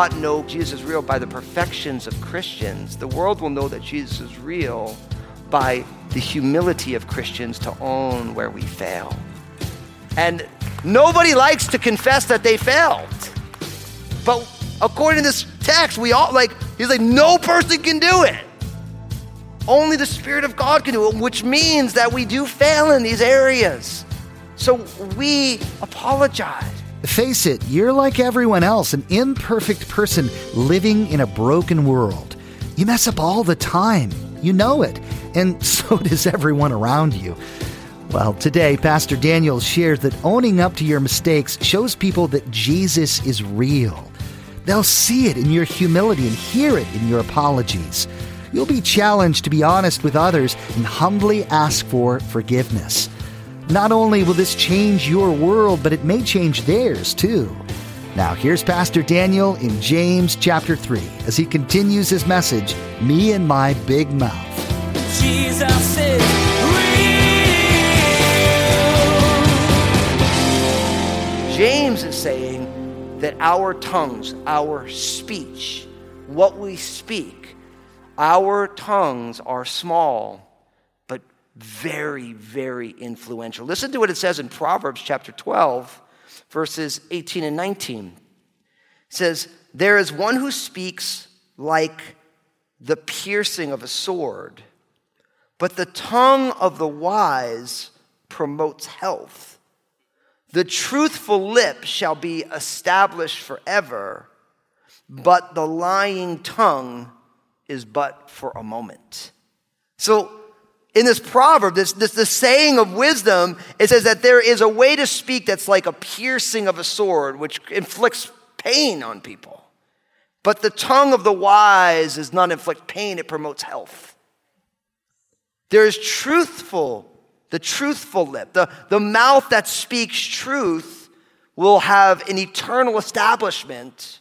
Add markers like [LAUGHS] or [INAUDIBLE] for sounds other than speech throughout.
not know Jesus is real by the perfections of Christians. The world will know that Jesus is real by the humility of Christians to own where we fail. And nobody likes to confess that they failed. But according to this text, we all like, he's like, no person can do it. Only the Spirit of God can do it, which means that we do fail in these areas. So we apologize. Face it, you're like everyone else, an imperfect person living in a broken world. You mess up all the time. You know it. And [LAUGHS] so does everyone around you. Well, today, Pastor Daniel shares that owning up to your mistakes shows people that Jesus is real. They'll see it in your humility and hear it in your apologies. You'll be challenged to be honest with others and humbly ask for forgiveness. Not only will this change your world, but it may change theirs too. Now, here's Pastor Daniel in James chapter 3 as he continues his message, Me and My Big Mouth. James is saying that our tongues, our speech, what we speak, our tongues are small, but very, very influential. Listen to what it says in Proverbs chapter 12, verses 18 and 19. It says, There is one who speaks like the piercing of a sword, but the tongue of the wise promotes health. The truthful lip shall be established forever, but the lying tongue is but for a moment. So, in this proverb, this, this the saying of wisdom, it says that there is a way to speak that's like a piercing of a sword, which inflicts pain on people. But the tongue of the wise does not inflict pain, it promotes health. There is truthful, the truthful lip, the, the mouth that speaks truth will have an eternal establishment,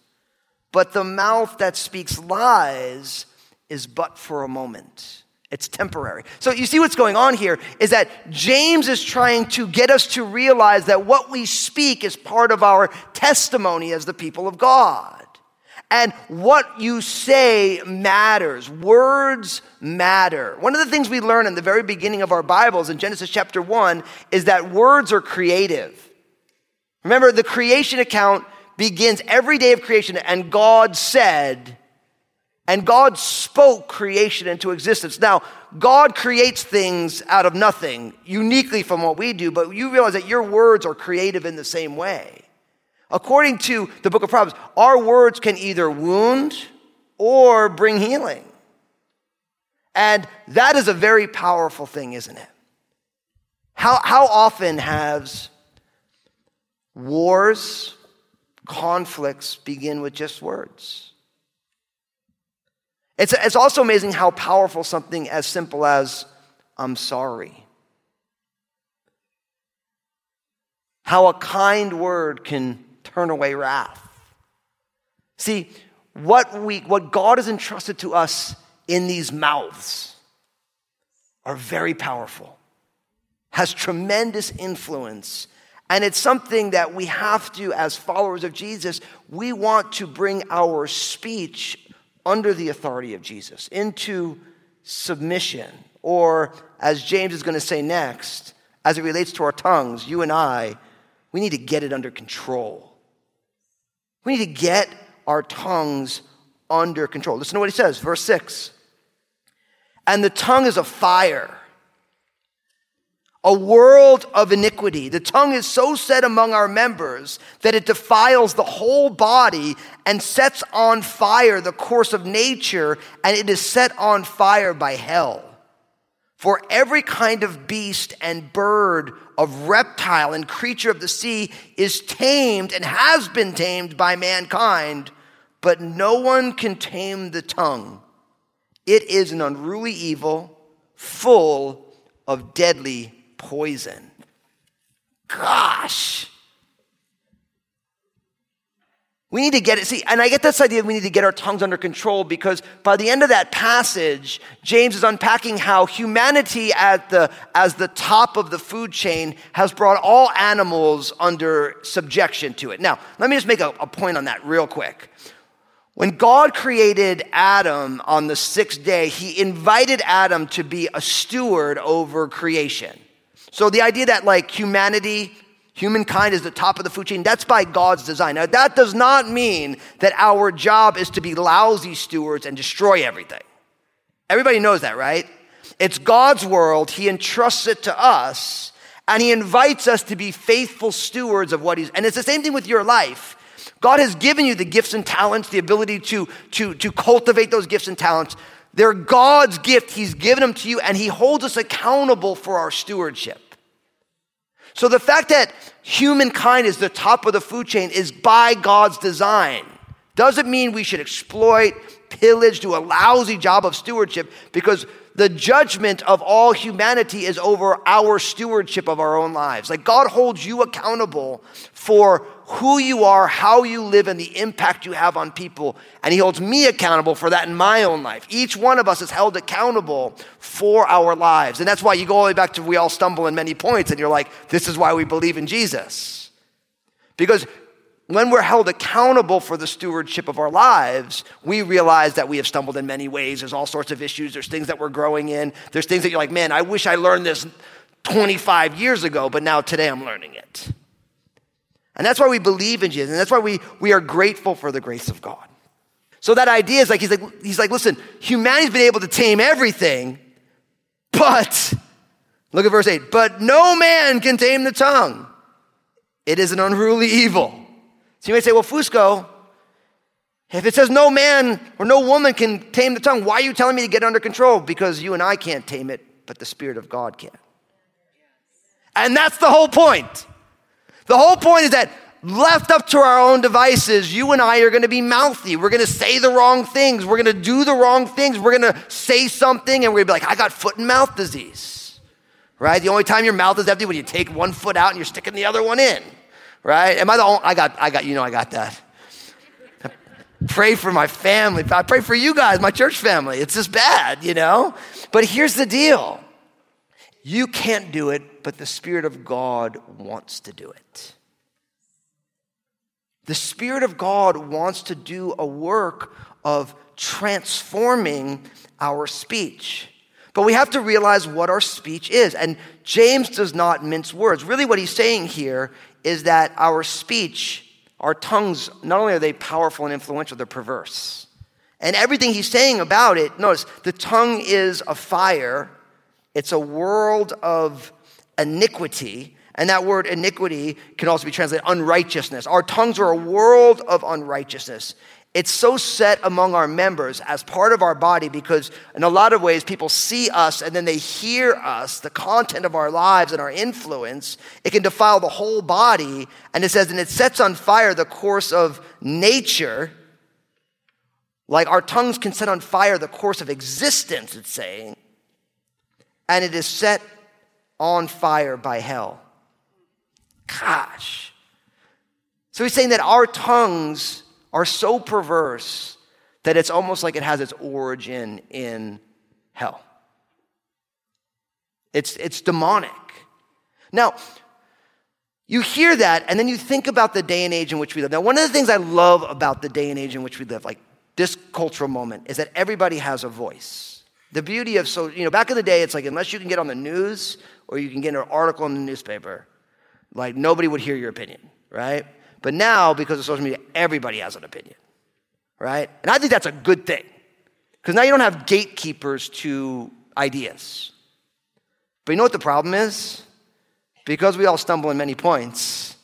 but the mouth that speaks lies is but for a moment. It's temporary. So you see what's going on here is that James is trying to get us to realize that what we speak is part of our testimony as the people of God. And what you say matters. Words matter. One of the things we learn in the very beginning of our Bibles in Genesis chapter 1 is that words are creative. Remember, the creation account begins every day of creation, and God said, and God spoke creation into existence. Now, God creates things out of nothing, uniquely from what we do, but you realize that your words are creative in the same way. According to the book of Proverbs, our words can either wound or bring healing. And that is a very powerful thing, isn't it? How, how often has wars, conflicts begin with just words? It's, it's also amazing how powerful something as simple as, I'm sorry. How a kind word can turn away wrath. See, what, we, what God has entrusted to us in these mouths are very powerful, has tremendous influence. And it's something that we have to, as followers of Jesus, we want to bring our speech under the authority of Jesus, into submission. Or, as James is going to say next, as it relates to our tongues, you and I, we need to get it under control. We need to get our tongues under control. Listen to what he says, verse 6. And the tongue is a fire, a world of iniquity. The tongue is so set among our members that it defiles the whole body and sets on fire the course of nature, and it is set on fire by hell. For every kind of beast and bird, of reptile and creature of the sea is tamed and has been tamed by mankind, but no one can tame the tongue. It is an unruly evil, full of deadly poison. Gosh. We need to get it. See, and I get this idea we need to get our tongues under control because by the end of that passage, James is unpacking how humanity at the, as the top of the food chain has brought all animals under subjection to it. Now, let me just make a, a point on that real quick. When God created Adam on the sixth day, he invited Adam to be a steward over creation. So the idea that like humanity, Humankind is the top of the food chain. That's by God's design. Now, that does not mean that our job is to be lousy stewards and destroy everything. Everybody knows that, right? It's God's world. He entrusts it to us, and He invites us to be faithful stewards of what He's. And it's the same thing with your life. God has given you the gifts and talents, the ability to, to, to cultivate those gifts and talents. They're God's gift. He's given them to you, and He holds us accountable for our stewardship. So the fact that humankind is the top of the food chain is by God's design. Doesn't mean we should exploit, pillage, do a lousy job of stewardship because the judgment of all humanity is over our stewardship of our own lives. Like God holds you accountable for who you are, how you live, and the impact you have on people. And He holds me accountable for that in my own life. Each one of us is held accountable for our lives. And that's why you go all the way back to we all stumble in many points, and you're like, this is why we believe in Jesus. Because when we're held accountable for the stewardship of our lives, we realize that we have stumbled in many ways. There's all sorts of issues. There's things that we're growing in. There's things that you're like, man, I wish I learned this 25 years ago, but now today I'm learning it. And that's why we believe in Jesus. And that's why we, we are grateful for the grace of God. So that idea is like he's like, he's like, listen, humanity's been able to tame everything, but look at verse 8, but no man can tame the tongue. It is an unruly evil. So you may say, well, Fusco, if it says no man or no woman can tame the tongue, why are you telling me to get under control? Because you and I can't tame it, but the Spirit of God can. And that's the whole point. The whole point is that left up to our own devices, you and I are going to be mouthy. We're going to say the wrong things. We're going to do the wrong things. We're going to say something and we're going to be like, I got foot and mouth disease. Right? The only time your mouth is empty when you take one foot out and you're sticking the other one in. Right? Am I the only? I got, I got, you know, I got that. pray for my family. I pray for you guys, my church family. It's just bad, you know? But here's the deal you can't do it, but the Spirit of God wants to do it. The Spirit of God wants to do a work of transforming our speech. But we have to realize what our speech is. And James does not mince words. Really, what he's saying here is that our speech, our tongues, not only are they powerful and influential, they're perverse. And everything he's saying about it, notice the tongue is a fire, it's a world of iniquity. And that word iniquity can also be translated unrighteousness. Our tongues are a world of unrighteousness. It's so set among our members as part of our body because, in a lot of ways, people see us and then they hear us, the content of our lives and our influence. It can defile the whole body. And it says, and it sets on fire the course of nature. Like our tongues can set on fire the course of existence, it's saying. And it is set on fire by hell. Gosh. So he's saying that our tongues are so perverse that it's almost like it has its origin in hell. It's, it's demonic. Now, you hear that, and then you think about the day and age in which we live. Now, one of the things I love about the day and age in which we live, like this cultural moment, is that everybody has a voice. The beauty of so, you know, back in the day, it's like unless you can get on the news or you can get an article in the newspaper, like nobody would hear your opinion, right? But now, because of social media, everybody has an opinion, right? And I think that's a good thing because now you don't have gatekeepers to ideas. But you know what the problem is? Because we all stumble in many points,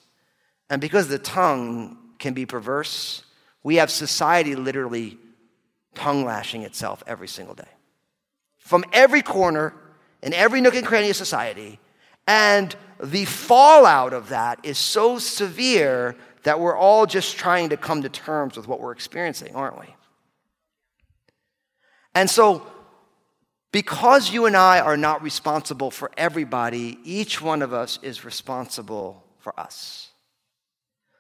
and because the tongue can be perverse, we have society literally tongue lashing itself every single day. From every corner, in every nook and cranny of society, and the fallout of that is so severe that we're all just trying to come to terms with what we're experiencing, aren't we? And so, Because you and I are not responsible for everybody, each one of us is responsible for us.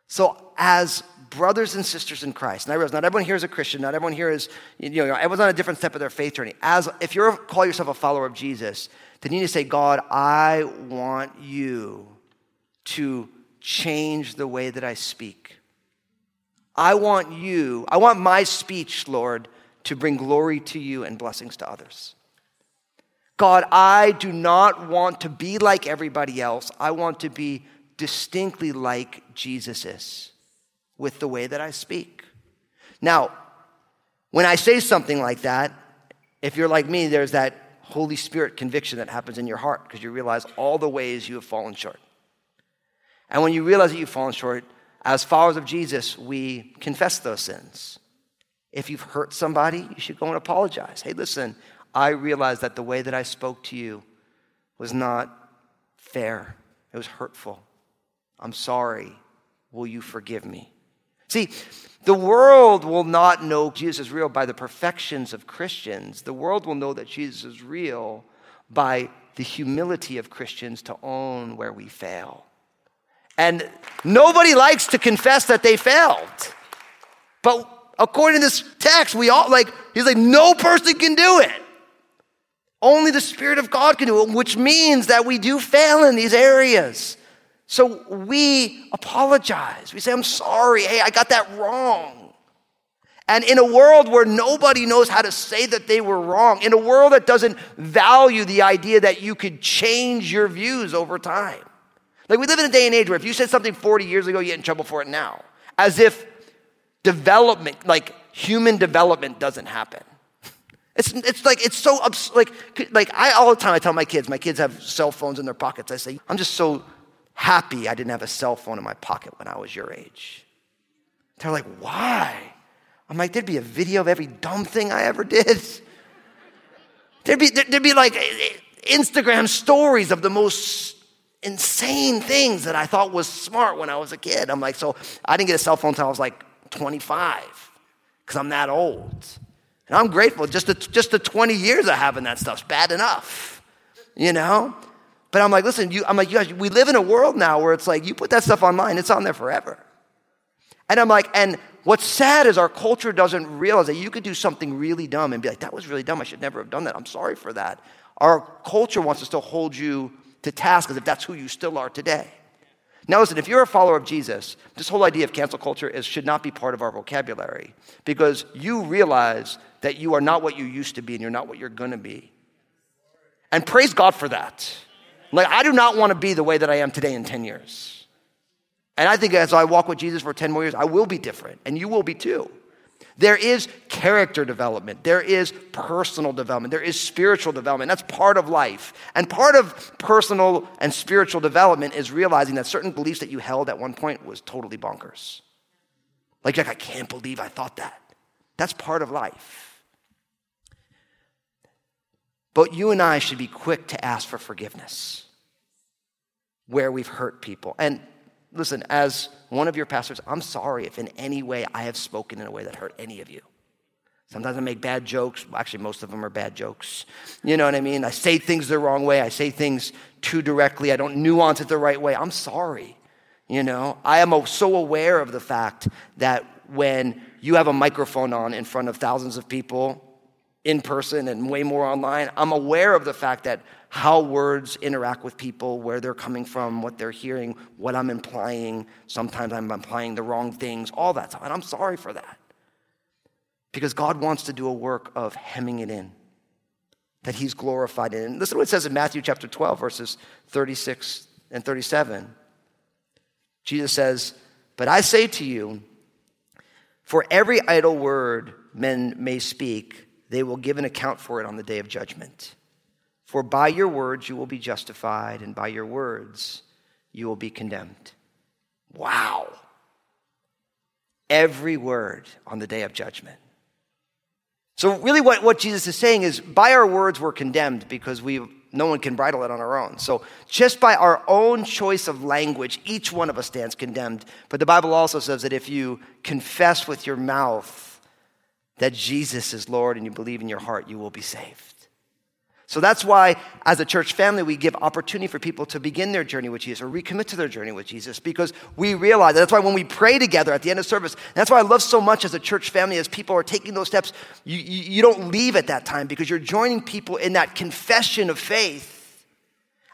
So, as brothers and sisters in Christ, and I realize not everyone here is a Christian, not everyone here is, you know, everyone's on a different step of their faith journey. As if you call yourself a follower of Jesus, then you need to say, God, I want you to change the way that I speak. I want you, I want my speech, Lord, to bring glory to you and blessings to others. God, I do not want to be like everybody else. I want to be distinctly like Jesus is with the way that I speak. Now, when I say something like that, if you're like me, there's that Holy Spirit conviction that happens in your heart because you realize all the ways you have fallen short. And when you realize that you've fallen short, as followers of Jesus, we confess those sins. If you've hurt somebody, you should go and apologize. Hey, listen, I realize that the way that I spoke to you was not fair, it was hurtful. I'm sorry. Will you forgive me? See, the world will not know Jesus is real by the perfections of Christians. The world will know that Jesus is real by the humility of Christians to own where we fail. And nobody likes to confess that they failed. But according to this text, we all like, he's like, no person can do it. Only the Spirit of God can do it, which means that we do fail in these areas. So we apologize. We say, I'm sorry. Hey, I got that wrong. And in a world where nobody knows how to say that they were wrong, in a world that doesn't value the idea that you could change your views over time. Like we live in a day and age where if you said something 40 years ago, you get in trouble for it now. As if development, like human development, doesn't happen. It's, it's like, it's so, like, like I, all the time I tell my kids, my kids have cell phones in their pockets. I say, I'm just so happy I didn't have a cell phone in my pocket when I was your age. They're like, why? I'm like, there'd be a video of every dumb thing I ever did. There'd be, there'd be like eh, eh, Instagram stories of the most insane things that I thought was smart when I was a kid. I'm like, so I didn't get a cell phone until I was like 25 because I'm that old. And I'm grateful. Just the, just the 20 years of having that stuff's bad enough, you know? But I'm like, listen, you, I'm like, you guys, we live in a world now where it's like, you put that stuff online, it's on there forever. And I'm like, and what's sad is our culture doesn't realize that you could do something really dumb and be like, that was really dumb. I should never have done that. I'm sorry for that. Our culture wants to still hold you to task as if that's who you still are today. Now, listen, if you're a follower of Jesus, this whole idea of cancel culture is, should not be part of our vocabulary because you realize that you are not what you used to be and you're not what you're going to be. And praise God for that. Like, I do not want to be the way that I am today in 10 years. And I think as I walk with Jesus for 10 more years, I will be different, and you will be too. There is character development, there is personal development, there is spiritual development. That's part of life. And part of personal and spiritual development is realizing that certain beliefs that you held at one point was totally bonkers. Like, like I can't believe I thought that. That's part of life. But you and I should be quick to ask for forgiveness where we've hurt people. And listen, as one of your pastors, I'm sorry if in any way I have spoken in a way that hurt any of you. Sometimes I make bad jokes. Actually, most of them are bad jokes. You know what I mean? I say things the wrong way. I say things too directly. I don't nuance it the right way. I'm sorry. You know, I am so aware of the fact that when you have a microphone on in front of thousands of people in person and way more online, I'm aware of the fact that how words interact with people, where they're coming from, what they're hearing, what I'm implying. Sometimes I'm implying the wrong things, all that stuff. And I'm sorry for that. Because God wants to do a work of hemming it in, that He's glorified in. And listen to what it says in Matthew chapter 12, verses 36 and 37. Jesus says, But I say to you, for every idle word men may speak, they will give an account for it on the day of judgment. For by your words you will be justified, and by your words you will be condemned. Wow. Every word on the day of judgment. So, really, what, what Jesus is saying is by our words we're condemned because we no one can bridle it on our own. So, just by our own choice of language, each one of us stands condemned. But the Bible also says that if you confess with your mouth that Jesus is Lord and you believe in your heart, you will be saved. So that's why, as a church family, we give opportunity for people to begin their journey with Jesus or recommit to their journey with Jesus because we realize that's why when we pray together at the end of service, that's why I love so much as a church family, as people are taking those steps, you, you, you don't leave at that time because you're joining people in that confession of faith.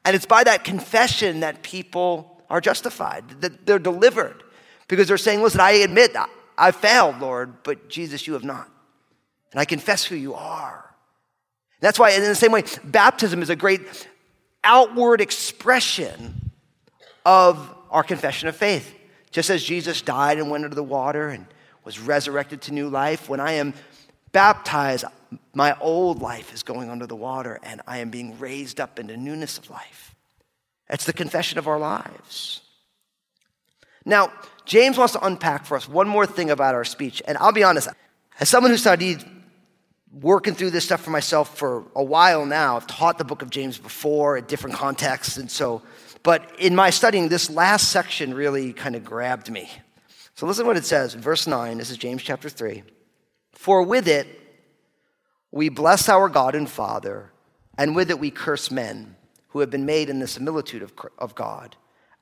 And it's by that confession that people are justified, that they're delivered because they're saying, Listen, I admit I failed, Lord, but Jesus, you have not. And I confess who you are. That's why, in the same way, baptism is a great outward expression of our confession of faith. Just as Jesus died and went into the water and was resurrected to new life, when I am baptized, my old life is going under the water and I am being raised up into newness of life. That's the confession of our lives. Now, James wants to unpack for us one more thing about our speech. And I'll be honest, as someone who studied working through this stuff for myself for a while now. I've taught the book of James before at different contexts, and so, but in my studying, this last section really kind of grabbed me. So listen to what it says in verse 9. This is James chapter 3. For with it we bless our God and Father, and with it we curse men who have been made in the similitude of, of God.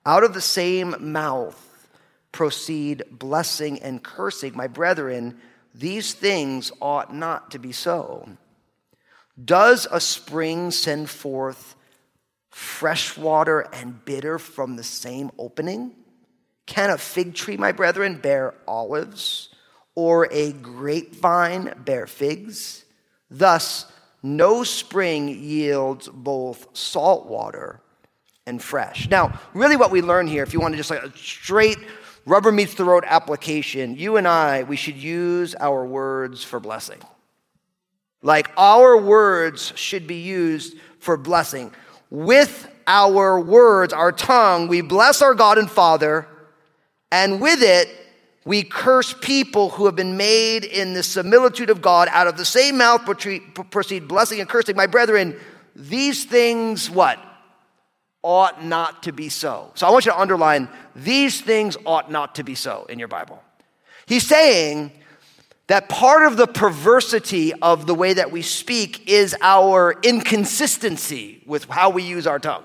Out of the same mouth proceed blessing and cursing. My brethren, these things ought not to be so. Does a spring send forth fresh water and bitter from the same opening? Can a fig tree, my brethren, bear olives, or a grapevine bear figs? Thus, no spring yields both salt water and fresh. Now, really, what we learn here, if you want to just like a straight rubber meets the road application, you and I, we should use our words for blessing. Like our words should be used for blessing. With our words, our tongue, we bless our God and Father, and with it, we curse people who have been made in the similitude of God. Out of the same mouth proceed blessing and cursing. My brethren, these things, what? Ought not to be so. So I want you to underline these things ought not to be so in your Bible. He's saying that part of the perversity of the way that we speak is our inconsistency with how we use our tongue.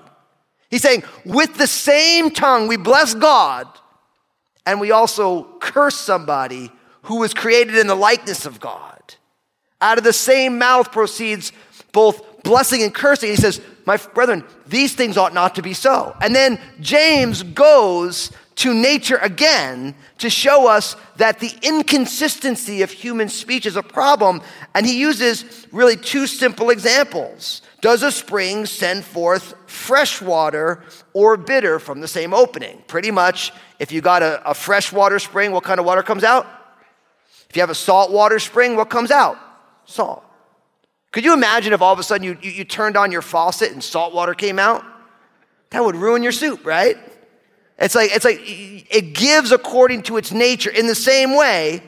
He's saying, with the same tongue, we bless God and we also curse somebody who was created in the likeness of God. Out of the same mouth proceeds both blessing and cursing. He says, My brethren, these things ought not to be so. And then James goes to nature again to show us that the inconsistency of human speech is a problem. And he uses really two simple examples. Does a spring send forth fresh water or bitter from the same opening? Pretty much, if you got a, a fresh water spring, what kind of water comes out? If you have a salt water spring, what comes out? Salt. Could you imagine if all of a sudden you, you, you turned on your faucet and salt water came out? That would ruin your soup, right? It's like, it's like it gives according to its nature. In the same way,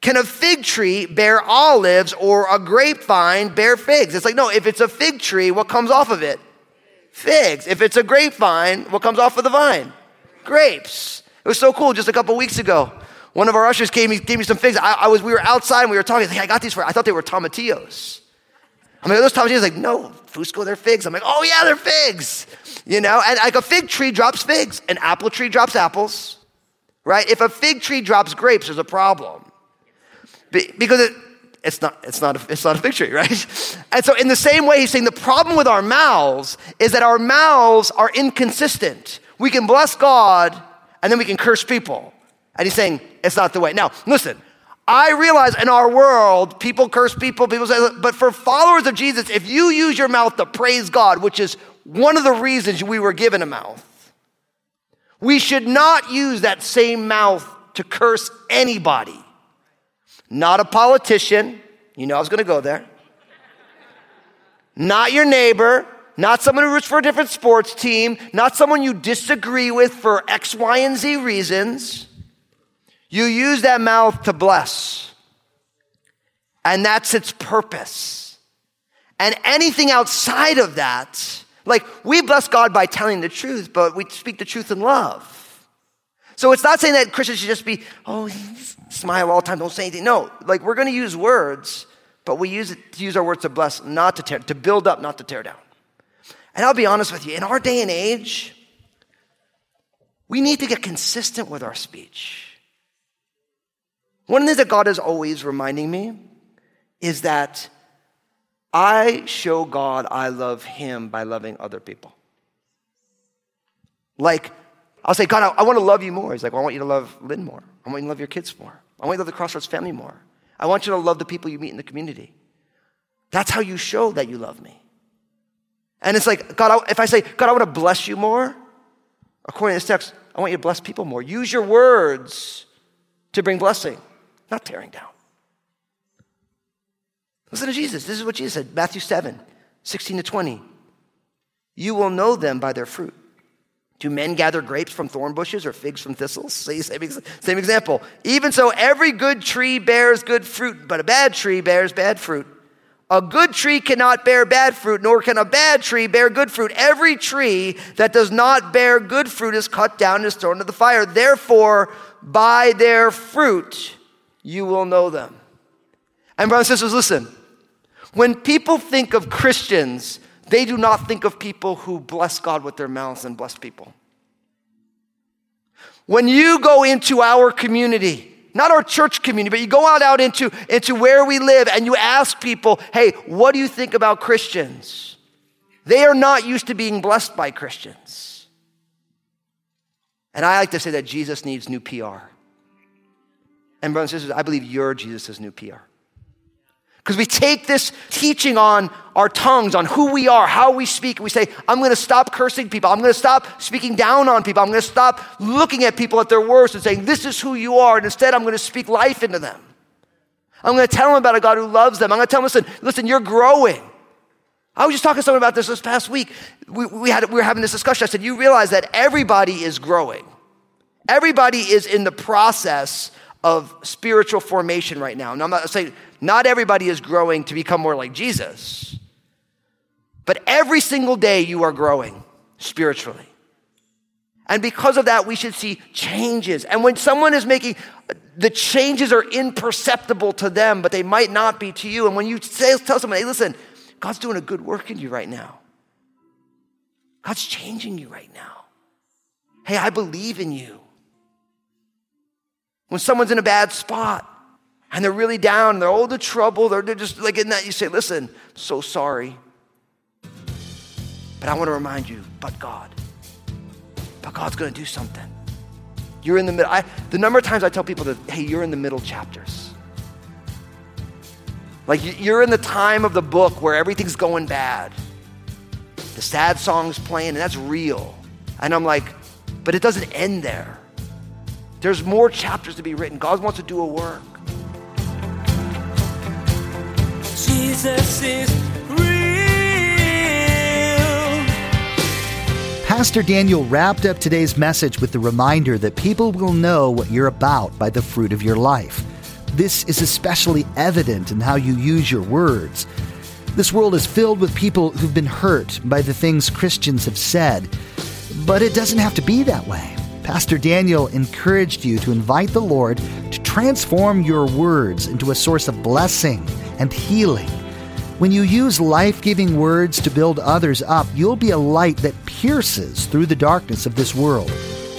can a fig tree bear olives or a grapevine bear figs? It's like, no, if it's a fig tree, what comes off of it? Figs. If it's a grapevine, what comes off of the vine? Grapes. It was so cool just a couple weeks ago. One of our ushers gave me, gave me some figs. I, I was, we were outside and we were talking. Like, I got these for, I thought they were tomatillos. I'm like, those tomatillos? Like, no, Fusco, they're figs. I'm like, oh yeah, they're figs. You know, and like a fig tree drops figs, an apple tree drops apples, right? If a fig tree drops grapes, there's a problem. because it, it's not, it's, not a, it's not a fig tree, [LAUGHS] right? And so, in the same way, he's saying the problem with our mouths is that our mouths are inconsistent. We can bless God and then we can curse people. And he's saying it's not the way. Now, listen, I realize in our world, people curse people, people say, but for followers of Jesus, if you use your mouth to praise God, which is one of the reasons we were given a mouth, we should not use that same mouth to curse anybody. Not a politician. You know I was going to go there. Not your neighbor. Not someone who roots for a different sports team. Not someone you disagree with for X, Y, and Z reasons. You use that mouth to bless, and that's its purpose. And anything outside of that, like we bless God by telling the truth, but we speak the truth in love. So it's not saying that Christians should just be, oh, smile all the time, don't say anything. No, like we're going to use words, But we use it to use our words to bless, not to tear, to build up, not to tear down. And I'll be honest with you, in our day and age, we need to get consistent with our speech. One of the things that God is always reminding me is that I show God I love Him by loving other people. Like, I'll say, God, I, I want to love you more. He's like, well, I want you to love Lynn more. I want you to love your kids more. I want you to love the Crossroads family more. I want you to love the people you meet in the community. That's how you show that you love me. And it's like, God, if I say, God, I want to bless you more, according to this text, I want you to bless people more. Use your words to bring blessing, not tearing down. Listen to Jesus. This is what Jesus said Matthew 7, 16 to 20. You will know them by their fruit. Do men gather grapes from thorn bushes or figs from thistles? Same, same example. Even so, every good tree bears good fruit, but a bad tree bears bad fruit. A good tree cannot bear bad fruit, nor can a bad tree bear good fruit. Every tree that does not bear good fruit is cut down and is thrown into the fire. Therefore, by their fruit you will know them. And, brothers and sisters, listen. When people think of Christians, they do not think of people who bless God with their mouths and bless people. When you go into our community, not our church community, but you go out, out into, into where we live and you ask people, hey, what do you think about Christians? They are not used to being blessed by Christians. And I like to say that Jesus needs new PR. And brothers and sisters, I believe you're Jesus' new PR. Because we take this teaching on our tongues, on who we are, how we speak, and we say, I'm going to stop cursing people. I'm going to stop speaking down on people. I'm going to stop looking at people at their worst and saying, This is who you are. And instead, I'm going to speak life into them. I'm going to tell them about a God who loves them. I'm going to tell them, listen, listen, you're growing. I was just talking to someone about this this past week. We, we, had, we were having this discussion. I said, You realize that everybody is growing, everybody is in the process of spiritual formation right now. And I'm not saying not everybody is growing to become more like Jesus, but every single day you are growing spiritually. And because of that, we should see changes. And when someone is making the changes are imperceptible to them, but they might not be to you. And when you say, tell someone, hey, listen, God's doing a good work in you right now. God's changing you right now. Hey, I believe in you. When someone's in a bad spot and they're really down, they're all the trouble, they're, they're just like in that, you say, listen, so sorry. But I want to remind you, but God. But God's going to do something. You're in the middle. I, the number of times I tell people that, hey, you're in the middle chapters. Like you're in the time of the book where everything's going bad. The sad song's playing, and that's real. And I'm like, but it doesn't end there. There's more chapters to be written. God wants to do a work. Jesus is real. Pastor Daniel wrapped up today's message with the reminder that people will know what you're about by the fruit of your life. This is especially evident in how you use your words. This world is filled with people who've been hurt by the things Christians have said, but it doesn't have to be that way. Pastor Daniel encouraged you to invite the Lord to transform your words into a source of blessing and healing. When you use life giving words to build others up, you'll be a light that pierces through the darkness of this world.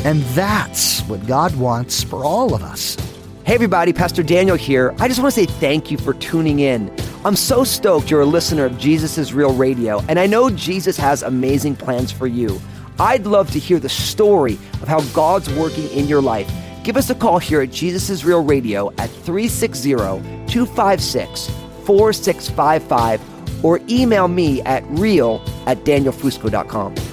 And that's what God wants for all of us. Hey, everybody, Pastor Daniel here. I just want to say thank you for tuning in. I'm so stoked you're a listener of Jesus is Real Radio, and I know Jesus has amazing plans for you. I'd love to hear the story of how God's working in your life. Give us a call here at Jesus is Real Radio at 360 256 4655 or email me at real at danielfusco.com.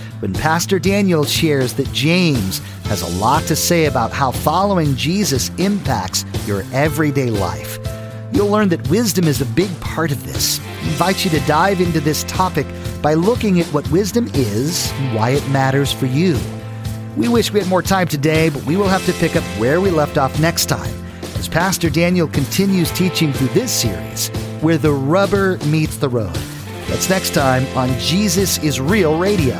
when Pastor Daniel shares that James has a lot to say about how following Jesus impacts your everyday life. You'll learn that wisdom is a big part of this. I invite you to dive into this topic by looking at what wisdom is and why it matters for you. We wish we had more time today, but we will have to pick up where we left off next time as Pastor Daniel continues teaching through this series, Where the Rubber Meets the Road. That's next time on Jesus is Real Radio.